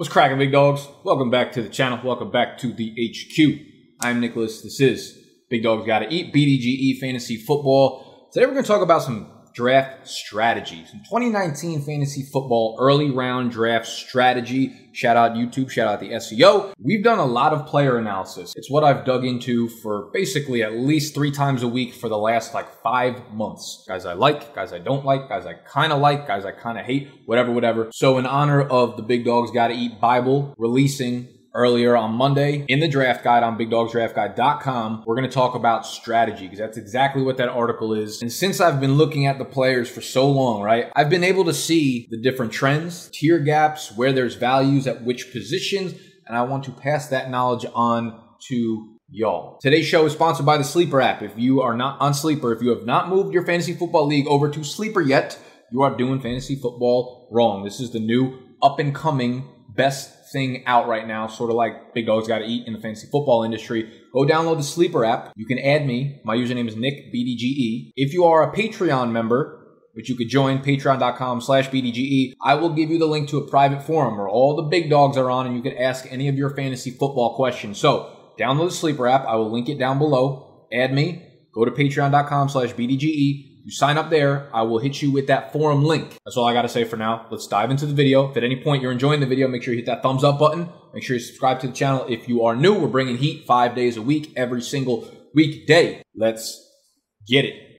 What's cracking, big dogs? Welcome back to the channel. Welcome back to the HQ. I'm Nicholas. This is Big Dogs Gotta Eat, BDGE Fantasy Football. Today we're going to talk about some draft strategy. Some 2019 fantasy football early round draft strategy. Shout out YouTube, shout out the SEO. We've done a lot of player analysis. It's what I've dug into for basically at least three times a week for the last like five months. Guys I like, guys I don't like, guys I kind of like, guys I kind of hate, whatever, whatever. So in honor of the Big Dogs Gotta Eat Bible releasing earlier on Monday in the draft guide on bigdogsdraftguide.com. We're going to talk about strategy because that's exactly what that article is. And since I've been looking at the players for so long, right, I've been able to see the different trends, tier gaps, where there's values at which positions, and I want to pass that knowledge on to y'all. Today's show is sponsored by the Sleeper app. If you are not on Sleeper, if you have not moved your fantasy football league over to Sleeper yet, you are doing fantasy football wrong. This is the new up and coming best thing out right now, sort of like Big Dogs Gotta Eat in the fantasy football industry. Go download the Sleeper app. You can add me. My username is Nick BDGE. If you are a Patreon member, which you could join patreon.com slash bdge i will give you the link to a private forum where all the big dogs are on and you can ask any of your fantasy football questions so download the sleeper app i will link it down below add me go to patreon.com slash bdge you sign up there, I will hit you with that forum link. That's all I got to say for now. Let's dive into the video. If at any point you're enjoying the video, make sure you hit that thumbs up button. Make sure you subscribe to the channel. If you are new, we're bringing heat five days a week, every single weekday. Let's get it.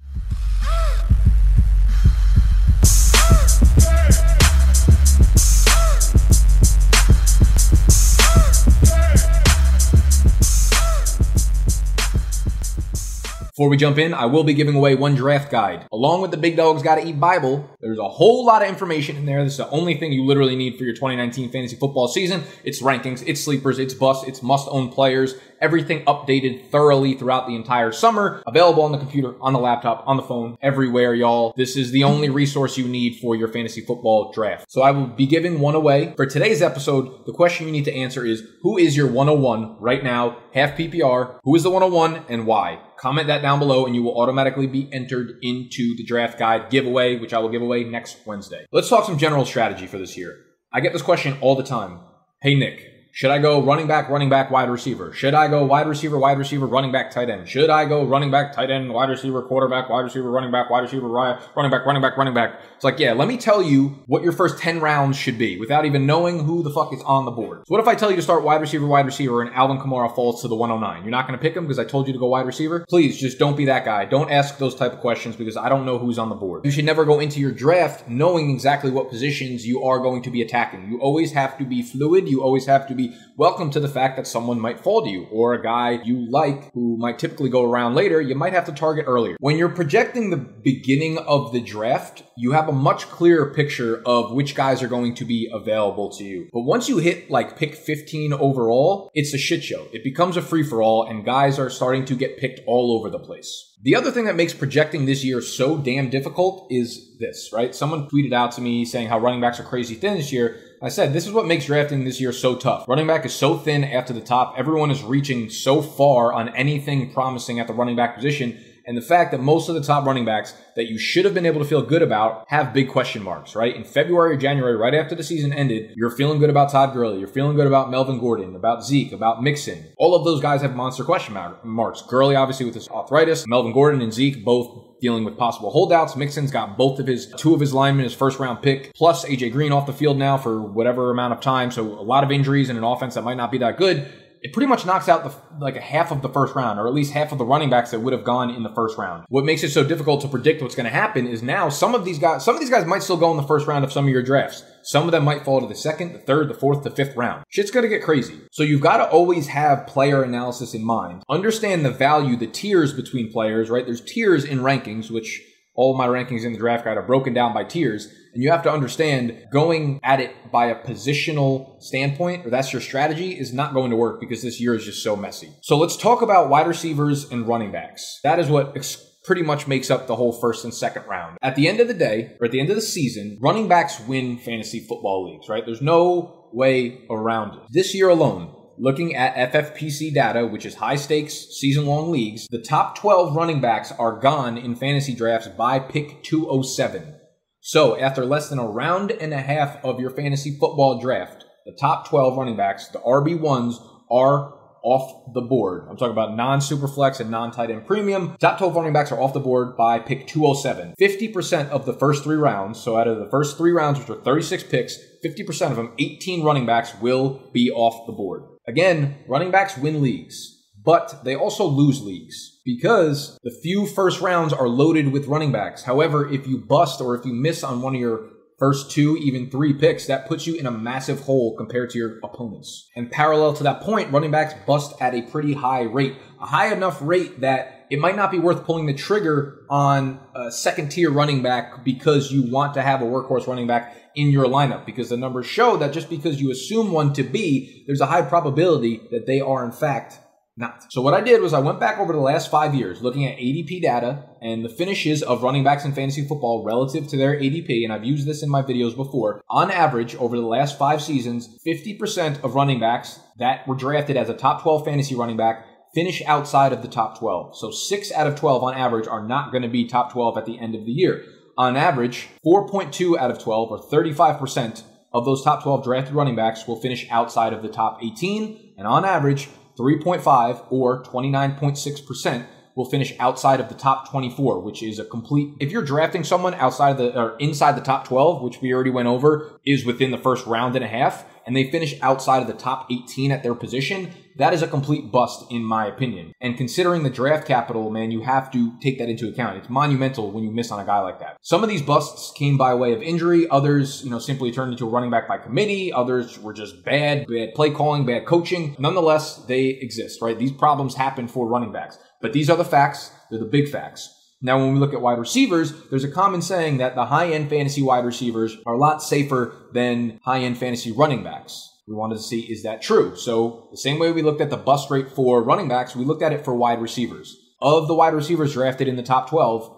Before we jump in, I will be giving away one draft guide. Along with the Big Dogs Gotta Eat Bible, there's a whole lot of information in there. This is the only thing you literally need for your 2019 fantasy football season. It's rankings, it's sleepers, it's busts, it's must own players, everything updated thoroughly throughout the entire summer, available on the computer, on the laptop, on the phone, everywhere, y'all. This is the only resource you need for your fantasy football draft. So I will be giving one away. For today's episode, the question you need to answer is who is your 101 right now, half PPR? Who is the 101 and why? Comment that down below and you will automatically be entered into the draft guide giveaway, which I will give away next Wednesday. Let's talk some general strategy for this year. I get this question all the time. Hey, Nick, should I go running back, running back, wide receiver? Should I go wide receiver, wide receiver, running back, tight end? Should I go running back, tight end, wide receiver, quarterback, wide receiver, running back, wide receiver, running back, running back, running back? It's like, yeah, let me tell you what your first 10 rounds should be without even knowing who the fuck is on the board. So what if I tell you to start wide receiver, wide receiver, and Alvin Kamara falls to the 109? You're not going to pick him because I told you to go wide receiver? Please just don't be that guy. Don't ask those type of questions because I don't know who's on the board. You should never go into your draft knowing exactly what positions you are going to be attacking. You always have to be fluid. You always have to be welcome to the fact that someone might fall to you or a guy you like who might typically go around later, you might have to target earlier. When you're projecting the beginning of the draft, you have a much clearer picture of which guys are going to be available to you. But once you hit like pick 15 overall, it's a shit show. It becomes a free for all and guys are starting to get picked all over the place. The other thing that makes projecting this year so damn difficult is this, right? Someone tweeted out to me saying how running backs are crazy thin this year. I said, this is what makes drafting this year so tough. Running back is so thin after the top. Everyone is reaching so far on anything promising at the running back position and the fact that most of the top running backs that you should have been able to feel good about have big question marks, right? In February or January, right after the season ended, you're feeling good about Todd Gurley, you're feeling good about Melvin Gordon, about Zeke, about Mixon. All of those guys have monster question marks. Gurley, obviously, with his arthritis, Melvin Gordon and Zeke both dealing with possible holdouts. Mixon's got both of his two of his linemen, his first round pick, plus AJ Green off the field now for whatever amount of time. So a lot of injuries and an offense that might not be that good it pretty much knocks out the like a half of the first round, or at least half of the running backs that would have gone in the first round. What makes it so difficult to predict what's going to happen is now some of these guys, some of these guys might still go in the first round of some of your drafts. Some of them might fall to the second, the third, the fourth, the fifth round. Shit's going to get crazy. So you've got to always have player analysis in mind. Understand the value, the tiers between players. Right? There's tiers in rankings, which all my rankings in the draft guide are broken down by tiers. And you have to understand going at it by a positional standpoint, or that's your strategy, is not going to work because this year is just so messy. So let's talk about wide receivers and running backs. That is what ex- pretty much makes up the whole first and second round. At the end of the day, or at the end of the season, running backs win fantasy football leagues, right? There's no way around it. This year alone, Looking at FFPC data, which is high stakes season long leagues, the top 12 running backs are gone in fantasy drafts by pick 207. So, after less than a round and a half of your fantasy football draft, the top 12 running backs, the RB1s, are off the board. I'm talking about non superflex and non tight end premium. Top 12 running backs are off the board by pick 207. 50% of the first three rounds, so out of the first three rounds, which are 36 picks, 50% of them, 18 running backs, will be off the board. Again, running backs win leagues but they also lose leagues because the few first rounds are loaded with running backs. However, if you bust or if you miss on one of your first two, even three picks, that puts you in a massive hole compared to your opponents. And parallel to that point, running backs bust at a pretty high rate, a high enough rate that it might not be worth pulling the trigger on a second tier running back because you want to have a workhorse running back in your lineup because the numbers show that just because you assume one to be, there's a high probability that they are in fact not. So what I did was I went back over the last five years looking at ADP data and the finishes of running backs in fantasy football relative to their ADP, and I've used this in my videos before. On average, over the last five seasons, 50% of running backs that were drafted as a top 12 fantasy running back finish outside of the top 12. So six out of 12 on average are not going to be top 12 at the end of the year. On average, 4.2 out of 12 or 35% of those top 12 drafted running backs will finish outside of the top 18. And on average, 3.5 or 29.6% will finish outside of the top 24, which is a complete. If you're drafting someone outside of the or inside the top 12, which we already went over, is within the first round and a half, and they finish outside of the top 18 at their position, that is a complete bust in my opinion. And considering the draft capital, man, you have to take that into account. It's monumental when you miss on a guy like that. Some of these busts came by way of injury, others, you know, simply turned into a running back by committee, others were just bad, bad play calling, bad coaching. Nonetheless, they exist, right? These problems happen for running backs. But these are the facts, they're the big facts. Now, when we look at wide receivers, there's a common saying that the high end fantasy wide receivers are a lot safer than high end fantasy running backs. We wanted to see is that true? So, the same way we looked at the bust rate for running backs, we looked at it for wide receivers. Of the wide receivers drafted in the top 12,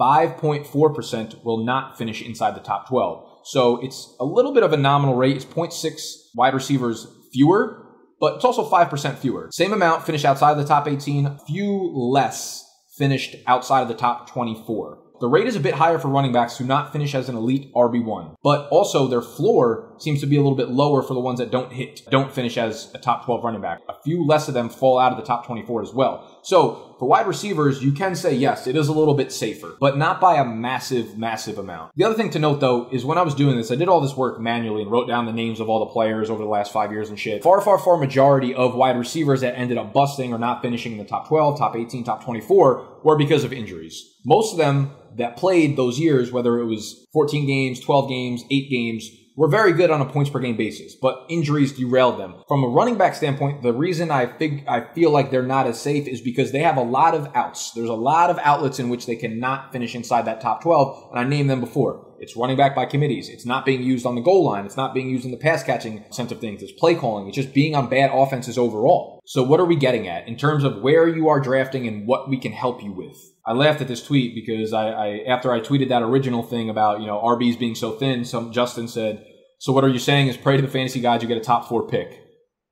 5.4% will not finish inside the top 12. So, it's a little bit of a nominal rate. It's 0.6 wide receivers fewer, but it's also 5% fewer. Same amount finish outside the top 18, few less finished outside of the top 24. The rate is a bit higher for running backs who not finish as an elite RB1, but also their floor seems to be a little bit lower for the ones that don't hit, don't finish as a top 12 running back. A few less of them fall out of the top 24 as well. So for wide receivers, you can say yes, it is a little bit safer, but not by a massive, massive amount. The other thing to note though is when I was doing this, I did all this work manually and wrote down the names of all the players over the last five years and shit. Far, far, far majority of wide receivers that ended up busting or not finishing in the top 12, top 18, top 24 were because of injuries. Most of them that played those years, whether it was 14 games, 12 games, 8 games, were very good on a points per game basis, but injuries derailed them. From a running back standpoint, the reason I think I feel like they're not as safe is because they have a lot of outs. There's a lot of outlets in which they cannot finish inside that top 12, and I named them before. It's running back by committees. It's not being used on the goal line. It's not being used in the pass catching sense of things. It's play calling. It's just being on bad offenses overall. So what are we getting at in terms of where you are drafting and what we can help you with? I laughed at this tweet because I, I after I tweeted that original thing about you know RBs being so thin, some Justin said, "So what are you saying is pray to the fantasy gods you get a top four pick."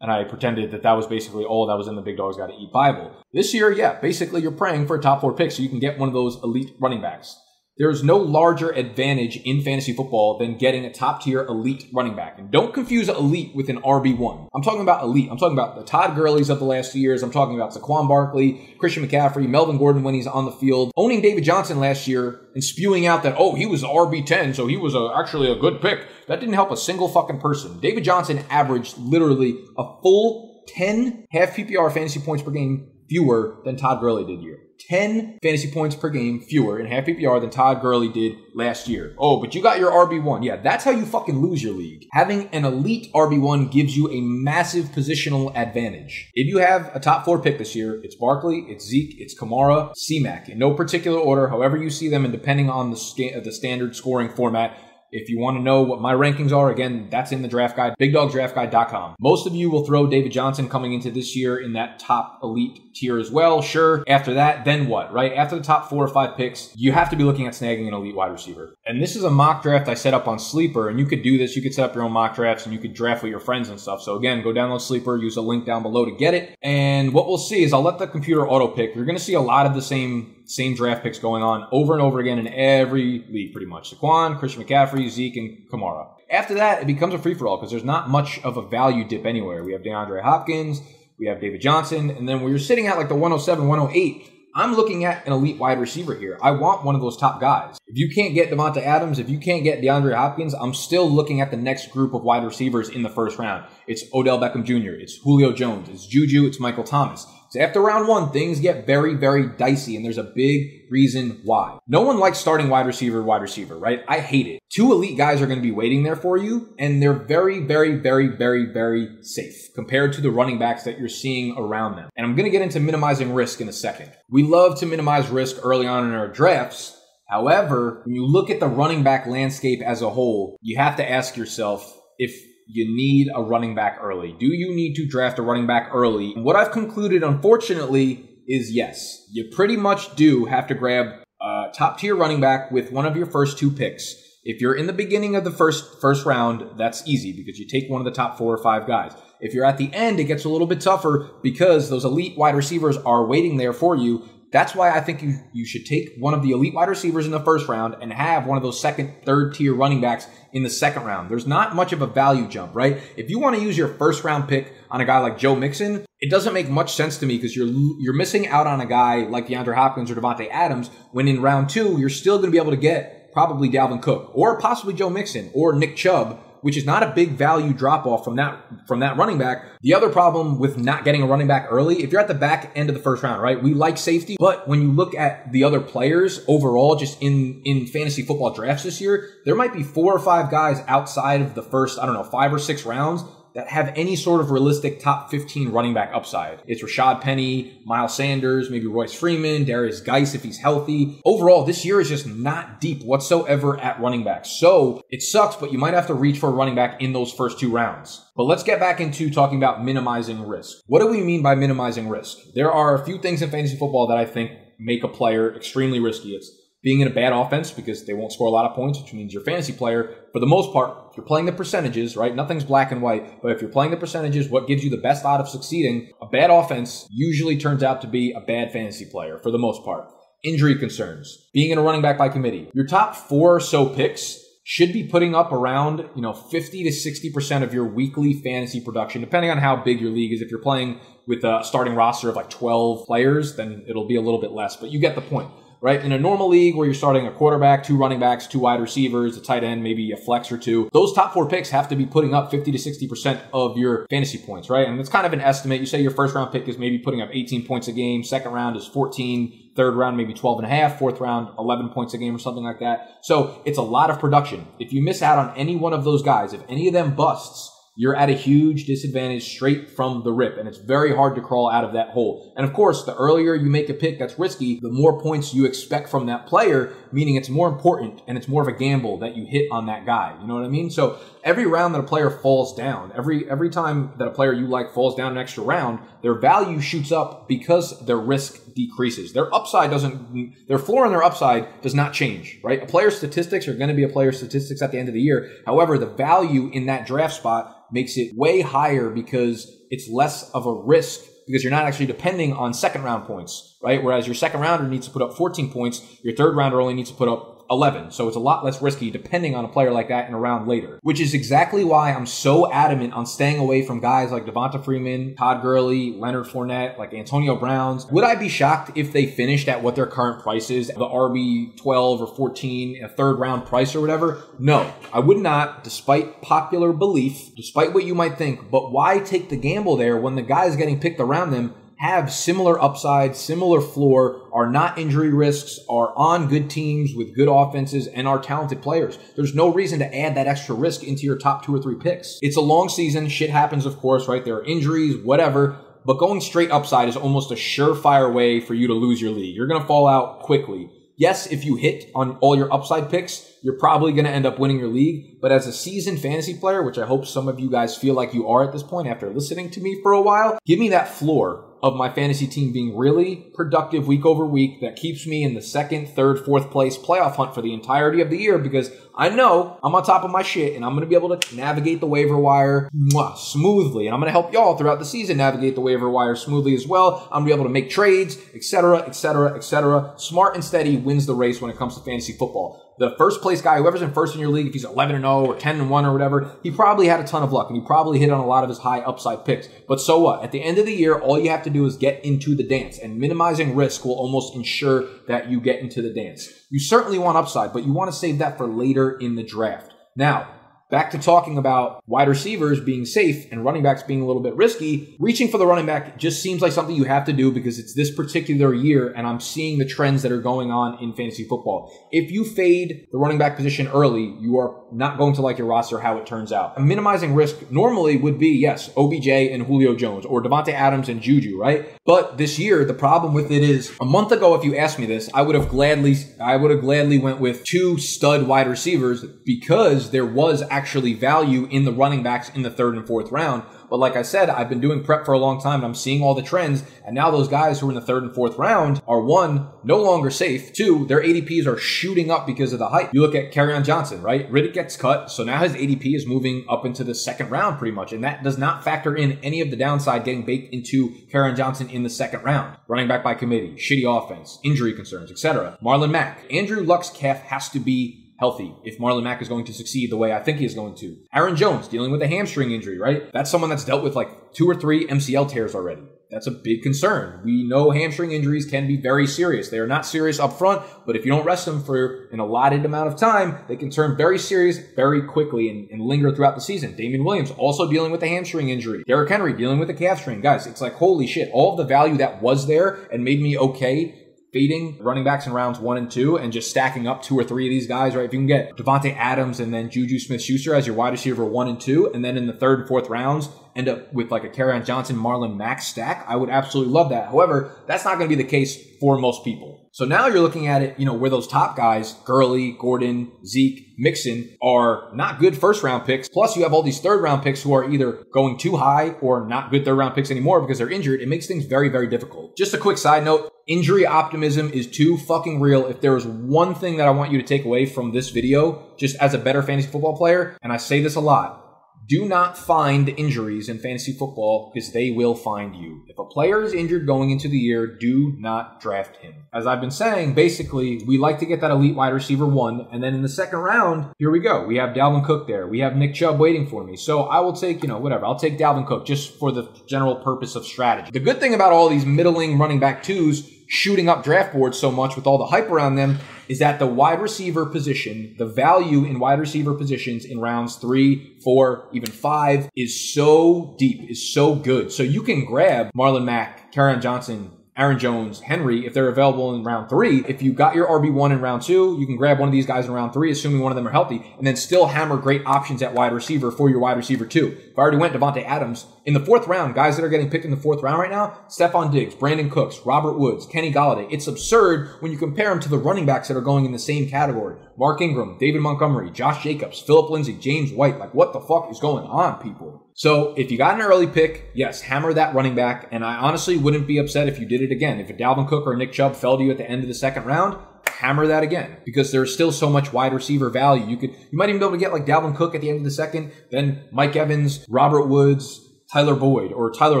And I pretended that that was basically all that was in the Big Dogs Got to Eat Bible. This year, yeah, basically you're praying for a top four pick so you can get one of those elite running backs. There's no larger advantage in fantasy football than getting a top tier elite running back. And don't confuse elite with an RB1. I'm talking about elite. I'm talking about the Todd Gurley's of the last few years. I'm talking about Saquon Barkley, Christian McCaffrey, Melvin Gordon when he's on the field. Owning David Johnson last year and spewing out that, oh, he was RB10, so he was a, actually a good pick. That didn't help a single fucking person. David Johnson averaged literally a full 10 half PPR fantasy points per game fewer than Todd Gurley did year. 10 fantasy points per game fewer in half PPR than Todd Gurley did last year. Oh, but you got your RB1. Yeah, that's how you fucking lose your league. Having an elite RB1 gives you a massive positional advantage. If you have a top four pick this year, it's Barkley, it's Zeke, it's Kamara, C-Mac, in no particular order, however you see them, and depending on the, the standard scoring format, if you want to know what my rankings are, again, that's in the draft guide, bigdogdraftguide.com. Most of you will throw David Johnson coming into this year in that top elite tier as well. Sure. After that, then what, right? After the top four or five picks, you have to be looking at snagging an elite wide receiver. And this is a mock draft I set up on Sleeper, and you could do this. You could set up your own mock drafts and you could draft with your friends and stuff. So again, go download Sleeper, use a link down below to get it. And what we'll see is I'll let the computer auto pick. You're going to see a lot of the same same draft picks going on over and over again in every league, pretty much. Saquon, Christian McCaffrey, Zeke, and Kamara. After that, it becomes a free for all because there's not much of a value dip anywhere. We have DeAndre Hopkins, we have David Johnson, and then when you're sitting at like the 107, 108, I'm looking at an elite wide receiver here. I want one of those top guys. If you can't get Davante Adams, if you can't get DeAndre Hopkins, I'm still looking at the next group of wide receivers in the first round. It's Odell Beckham Jr., it's Julio Jones, it's Juju, it's Michael Thomas. So after round one, things get very, very dicey, and there's a big reason why. No one likes starting wide receiver, wide receiver, right? I hate it. Two elite guys are going to be waiting there for you, and they're very, very, very, very, very safe compared to the running backs that you're seeing around them. And I'm going to get into minimizing risk in a second. We love to minimize risk early on in our drafts. However, when you look at the running back landscape as a whole, you have to ask yourself if you need a running back early. Do you need to draft a running back early? What I've concluded, unfortunately, is yes. You pretty much do have to grab a top tier running back with one of your first two picks. If you're in the beginning of the first first round, that's easy because you take one of the top four or five guys. If you're at the end, it gets a little bit tougher because those elite wide receivers are waiting there for you that's why I think you, you should take one of the elite wide receivers in the first round and have one of those second, third tier running backs in the second round. There's not much of a value jump, right? If you want to use your first round pick on a guy like Joe Mixon, it doesn't make much sense to me because you're you're missing out on a guy like DeAndre Hopkins or Davante Adams when in round two you're still going to be able to get probably Dalvin Cook or possibly Joe Mixon or Nick Chubb which is not a big value drop off from that from that running back. The other problem with not getting a running back early, if you're at the back end of the first round, right? We like safety, but when you look at the other players overall, just in in fantasy football drafts this year, there might be four or five guys outside of the first, I don't know, five or six rounds that have any sort of realistic top 15 running back upside. It's Rashaad Penny, Miles Sanders, maybe Royce Freeman, Derrius Guice if he's healthy. Overall, this year is just not deep whatsoever at running back. So it sucks, but you might have to reach for a running back in those first two rounds. But let's get back into talking about minimizing risk. What do we mean by minimizing risk? There are a few things in fantasy football that I think make a player extremely risky. It's being in a bad offense because they won't score a lot of points, which means your fantasy player, for the most part, if you're playing the percentages, right? Nothing's black and white, but if you're playing the percentages, what gives you the best out of succeeding? A bad offense usually turns out to be a bad fantasy player for the most part. Injury concerns, being in a running back by committee. Your top four or so picks should be putting up around, you know, 50 to 60% of your weekly fantasy production, depending on how big your league is. If you're playing with a starting roster of like 12 players, then it'll be a little bit less, but you get the point right? In a normal league where you're starting a quarterback, two running backs, two wide receivers, a tight end, maybe a flex or two, those top four picks have to be putting up 50 to 60% of your fantasy points, right? And it's kind of an estimate. You say your first round pick is maybe putting up 18 points a game, second round is 14, third round maybe 12 and a half, fourth round 11 points a game or something like that. So it's a lot of production. If you miss out on any one of those guys, if any of them busts, you're at a huge disadvantage straight from the rip, and it's very hard to crawl out of that hole. And of course, the earlier you make a pick that's risky, the more points you expect from that player, meaning it's more important and it's more of a gamble that you hit on that guy. You know what I mean? So every round that a player falls down, every every time that a player you like falls down an extra round, their value shoots up because their risk decreases. Their upside doesn't their floor and their upside does not change, right? A player's statistics are going to be a player's statistics at the end of the year. However, the value in that draft spot makes it way higher because it's less of a risk because you're not actually depending on second round points, right? Whereas your second rounder needs to put up 14 points, your third rounder only needs to put up 11. So it's a lot less risky depending on a player like that in a round later, which is exactly why I'm so adamant on staying away from guys like Devonta Freeman, Todd Gurley, Leonard Fournette, like Antonio Browns. Would I be shocked if they finished at what their current price is, the RB 12 or 14, a third round price or whatever? No, I would not, despite popular belief, despite what you might think. But why take the gamble there when the guy is getting picked around them have similar upside, similar floor, are not injury risks, are on good teams with good offenses, and are talented players. There's no reason to add that extra risk into your top two or three picks. It's a long season. Shit happens, of course, right? There are injuries, whatever. But going straight upside is almost a surefire way for you to lose your league. You're going to fall out quickly. Yes, if you hit on all your upside picks, you're probably going to end up winning your league. But as a seasoned fantasy player, which I hope some of you guys feel like you are at this point after listening to me for a while, give me that floor of my fantasy team being really productive week over week that keeps me in the second, third, fourth place playoff hunt for the entirety of the year because I know I'm on top of my shit and I'm going to be able to navigate the waiver wire mwah, smoothly. And I'm going to help y'all throughout the season navigate the waiver wire smoothly as well. I'm going to be able to make trades, etc., etc., etc. Smart and steady wins the race when it comes to fantasy football the first place guy, whoever's in first in your league, if he's 11 and 0 or 10 and 1 or whatever, he probably had a ton of luck and he probably hit on a lot of his high upside picks. But so what? At the end of the year, all you have to do is get into the dance and minimizing risk will almost ensure that you get into the dance. You certainly want upside, but you want to save that for later in the draft. Now, Back to talking about wide receivers being safe and running backs being a little bit risky. Reaching for the running back just seems like something you have to do because it's this particular year and I'm seeing the trends that are going on in fantasy football. If you fade the running back position early, you are not going to like your roster how it turns out. minimizing risk normally would be, yes, OBJ and Julio Jones or Davante Adams and Juju, right? But this year, the problem with it is a month ago, if you asked me this, I would have gladly, I would have gladly went with two stud wide receivers because there was actually value in the running backs in the third and fourth round. But like I said, I've been doing prep for a long time and I'm seeing all the trends. And now those guys who are in the third and fourth round are one, no longer safe. Two, their ADPs are shooting up because of the hype. You look at Kerryon Johnson, right? Riddick gets cut. So now his ADP is moving up into the second round pretty much. And that does not factor in any of the downside getting baked into Kerryon Johnson in the second round. Running back by committee, shitty offense, injury concerns, etc. Marlon Mack. Andrew Luck's calf has to be healthy if Marlon Mack is going to succeed the way I think he is going to. Aaron Jones dealing with a hamstring injury, right? That's someone that's dealt with like two or three MCL tears already. That's a big concern. We know hamstring injuries can be very serious. They are not serious up front, but if you don't rest them for an allotted amount of time, they can turn very serious very quickly and, and linger throughout the season. Damien Williams also dealing with a hamstring injury. Derrick Henry dealing with a calf strain. Guys, it's like, holy shit. All of the value that was there and made me okay fading running backs in rounds one and two and just stacking up two or three of these guys, right? If you can get Davante Adams and then Juju Smith Schuster as your wide receiver one and two, and then in the third and fourth rounds, end up with like a Kerryon Johnson, Marlon Mack stack, I would absolutely love that. However, that's not going to be the case for most people. So now you're looking at it, you know, where those top guys, Gurley, Gordon, Zeke, Mixon, are not good first round picks. Plus, you have all these third round picks who are either going too high or not good third round picks anymore because they're injured. It makes things very, very difficult. Just a quick side note injury optimism is too fucking real. If there is one thing that I want you to take away from this video, just as a better fantasy football player, and I say this a lot, do not find injuries in fantasy football because they will find you. If a player is injured going into the year, do not draft him. As I've been saying, basically, we like to get that elite wide receiver one, and then in the second round, here we go. We have Dalvin Cook there. We have Nick Chubb waiting for me. So I will take, you know, whatever. I'll take Dalvin Cook just for the general purpose of strategy. The good thing about all these middling running back twos shooting up draft boards so much with all the hype around them is that the wide receiver position, the value in wide receiver positions in rounds three, four, even five is so deep, is so good. So you can grab Marlon Mack, Kerryon Johnson, Aaron Jones, Henry, if they're available in round three. If you got your RB1 in round two, you can grab one of these guys in round three, assuming one of them are healthy, and then still hammer great options at wide receiver for your wide receiver two. If I already went Davante Adams in the fourth round, guys that are getting picked in the fourth round right now, Stefon Diggs, Brandin Cooks, Robert Woods, Kenny Golladay. It's absurd when you compare them to the running backs that are going in the same category. Mark Ingram, David Montgomery, Josh Jacobs, Phillip Lindsay, James White. Like, what the fuck is going on, people? So if you got an early pick, yes, hammer that running back. And I honestly wouldn't be upset if you did it again. If a Dalvin Cook or Nick Chubb fell to you at the end of the second round, hammer that again because there's still so much wide receiver value. You could, you might even be able to get like Dalvin Cook at the end of the second, then Mike Evans, Robert Woods, Tyler Boyd or Tyler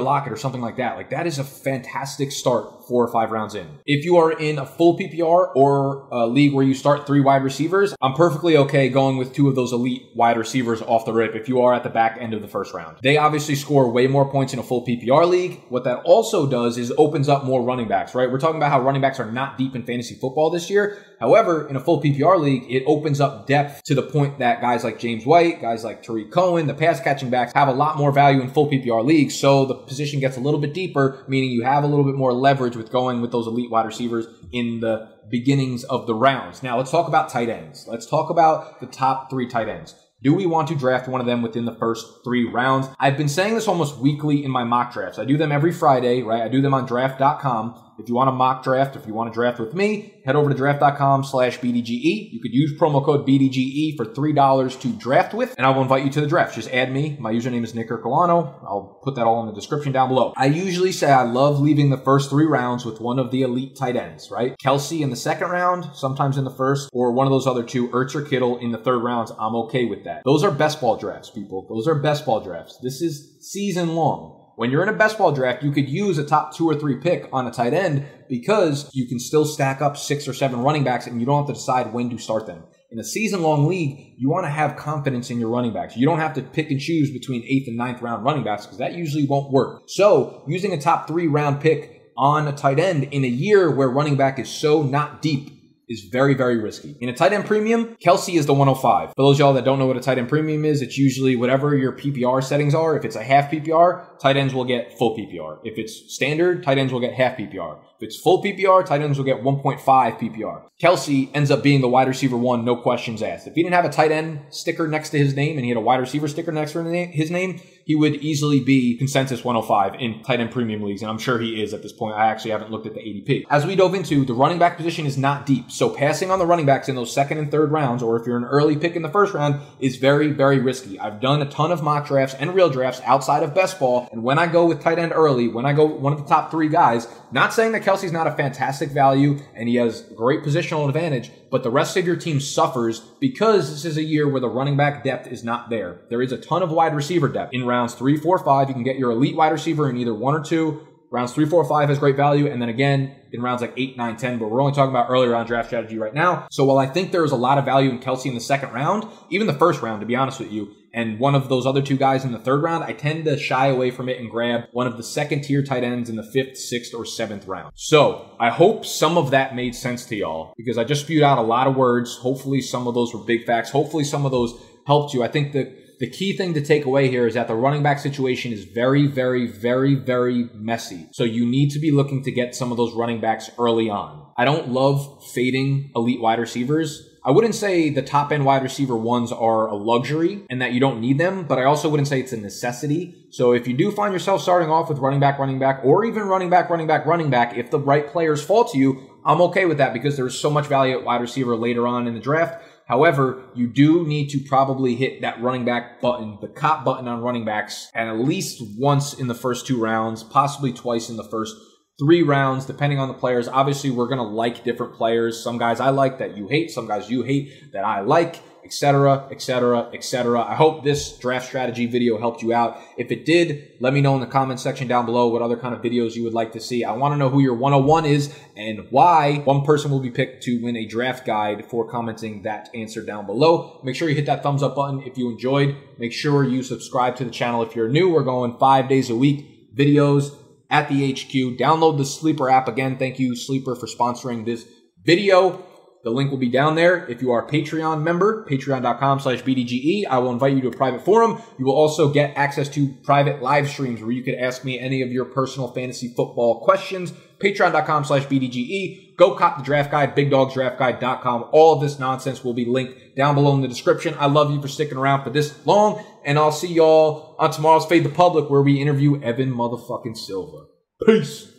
Lockett or something like that. Like that is a fantastic start four or five rounds in. If you are in a full PPR or a league where you start three wide receivers, I'm perfectly okay going with two of those elite wide receivers off the rip if you are at the back end of the first round. They obviously score way more points in a full PPR league. What that also does is opens up more running backs, right? We're talking about how running backs are not deep in fantasy football this year. However, in a full PPR league, it opens up depth to the point that guys like James White, guys like Tarik Cohen, the pass catching backs have a lot more value in full PPR leagues. So the position gets a little bit deeper, meaning you have a little bit more leverage with going with those elite wide receivers in the beginnings of the rounds. Now let's talk about tight ends. Let's talk about the top three tight ends. Do we want to draft one of them within the first three rounds? I've been saying this almost weekly in my mock drafts. I do them every Friday, right? I do them on draft.com. If you want a mock draft, if you want to draft with me, head over to draft.com slash BDGE. You could use promo code BDGE for $3 to draft with, and I will invite you to the draft. Just add me. My username is Nick Ercolano. I'll put that all in the description down below. I usually say I love leaving the first three rounds with one of the elite tight ends, right? Kelce in the second round, sometimes in the first, or one of those other two, Ertz or Kittle in the third rounds. I'm okay with that. Those are best ball drafts, people. Those are best ball drafts. This is season long. When you're in a best ball draft, you could use a top two or three pick on a tight end because you can still stack up six or seven running backs and you don't have to decide when to start them. In a season long league, you want to have confidence in your running backs. You don't have to pick and choose between eighth and ninth round running backs because that usually won't work. So using a top three round pick on a tight end in a year where running back is so not deep is very, very risky. In a tight end premium, Kelce is the 105. For those y'all that don't know what a tight end premium is, it's usually whatever your PPR settings are. If it's a half PPR, tight ends will get full PPR. If it's standard, tight ends will get half PPR. If it's full PPR, tight ends will get 1.5 PPR. Kelce ends up being the wide receiver one, no questions asked. If he didn't have a tight end sticker next to his name and he had a wide receiver sticker next to his name, he would easily be consensus 105 in tight end premium leagues. And I'm sure he is at this point. I actually haven't looked at the ADP. As we dove into, the running back position is not deep. So passing on the running backs in those second and third rounds, or if you're an early pick in the first round, is very, very risky. I've done a ton of mock drafts and real drafts outside of best ball. And when I go with tight end early, when I go one of the top three guys, not saying that Kelce's not a fantastic value and he has great positional advantage, but the rest of your team suffers because this is a year where the running back depth is not there. There is a ton of wide receiver depth. In rounds three, four, five, you can get your elite wide receiver in either one or two. Rounds three, four, five has great value. And then again, in rounds like eight, nine, 10, but we're only talking about early round draft strategy right now. So while I think there is a lot of value in Kelce in the second round, even the first round, to be honest with you, and one of those other two guys in the third round, I tend to shy away from it and grab one of the second tier tight ends in the fifth, sixth, or seventh round. So I hope some of that made sense to y'all because I just spewed out a lot of words. Hopefully some of those were big facts. Hopefully some of those helped you. I think that the key thing to take away here is that the running back situation is very, very, very, very messy. So you need to be looking to get some of those running backs early on. I don't love fading elite wide receivers. I wouldn't say the top end wide receiver ones are a luxury and that you don't need them, but I also wouldn't say it's a necessity. So if you do find yourself starting off with running back, running back, or even running back, running back, running back, if the right players fall to you, I'm okay with that because there's so much value at wide receiver later on in the draft However, you do need to probably hit that running back button, the cop button on running backs, at least once in the first two rounds, possibly twice in the first three rounds, depending on the players. Obviously, we're going to like different players. Some guys I like that you hate, some guys you hate that I like etc., etc., etc. I hope this draft strategy video helped you out. If it did, let me know in the comment section down below what other kind of videos you would like to see. I want to know who your 101 is and why one person will be picked to win a draft guide for commenting that answer down below. Make sure you hit that thumbs up button if you enjoyed. Make sure you subscribe to the channel if you're new. We're going five days a week, videos at the HQ. Download the Sleeper app. Again, thank you, Sleeper, for sponsoring this video. The link will be down there. If you are a Patreon member, patreon.com slash BDGE, I will invite you to a private forum. You will also get access to private live streams where you could ask me any of your personal fantasy football questions. Patreon.com slash BDGE. Go cop the draft guide, bigdogsdraftguide.com. All of this nonsense will be linked down below in the description. I love you for sticking around for this long, and I'll see y'all on tomorrow's Fade the Public where we interview Evan motherfucking Silva. Peace.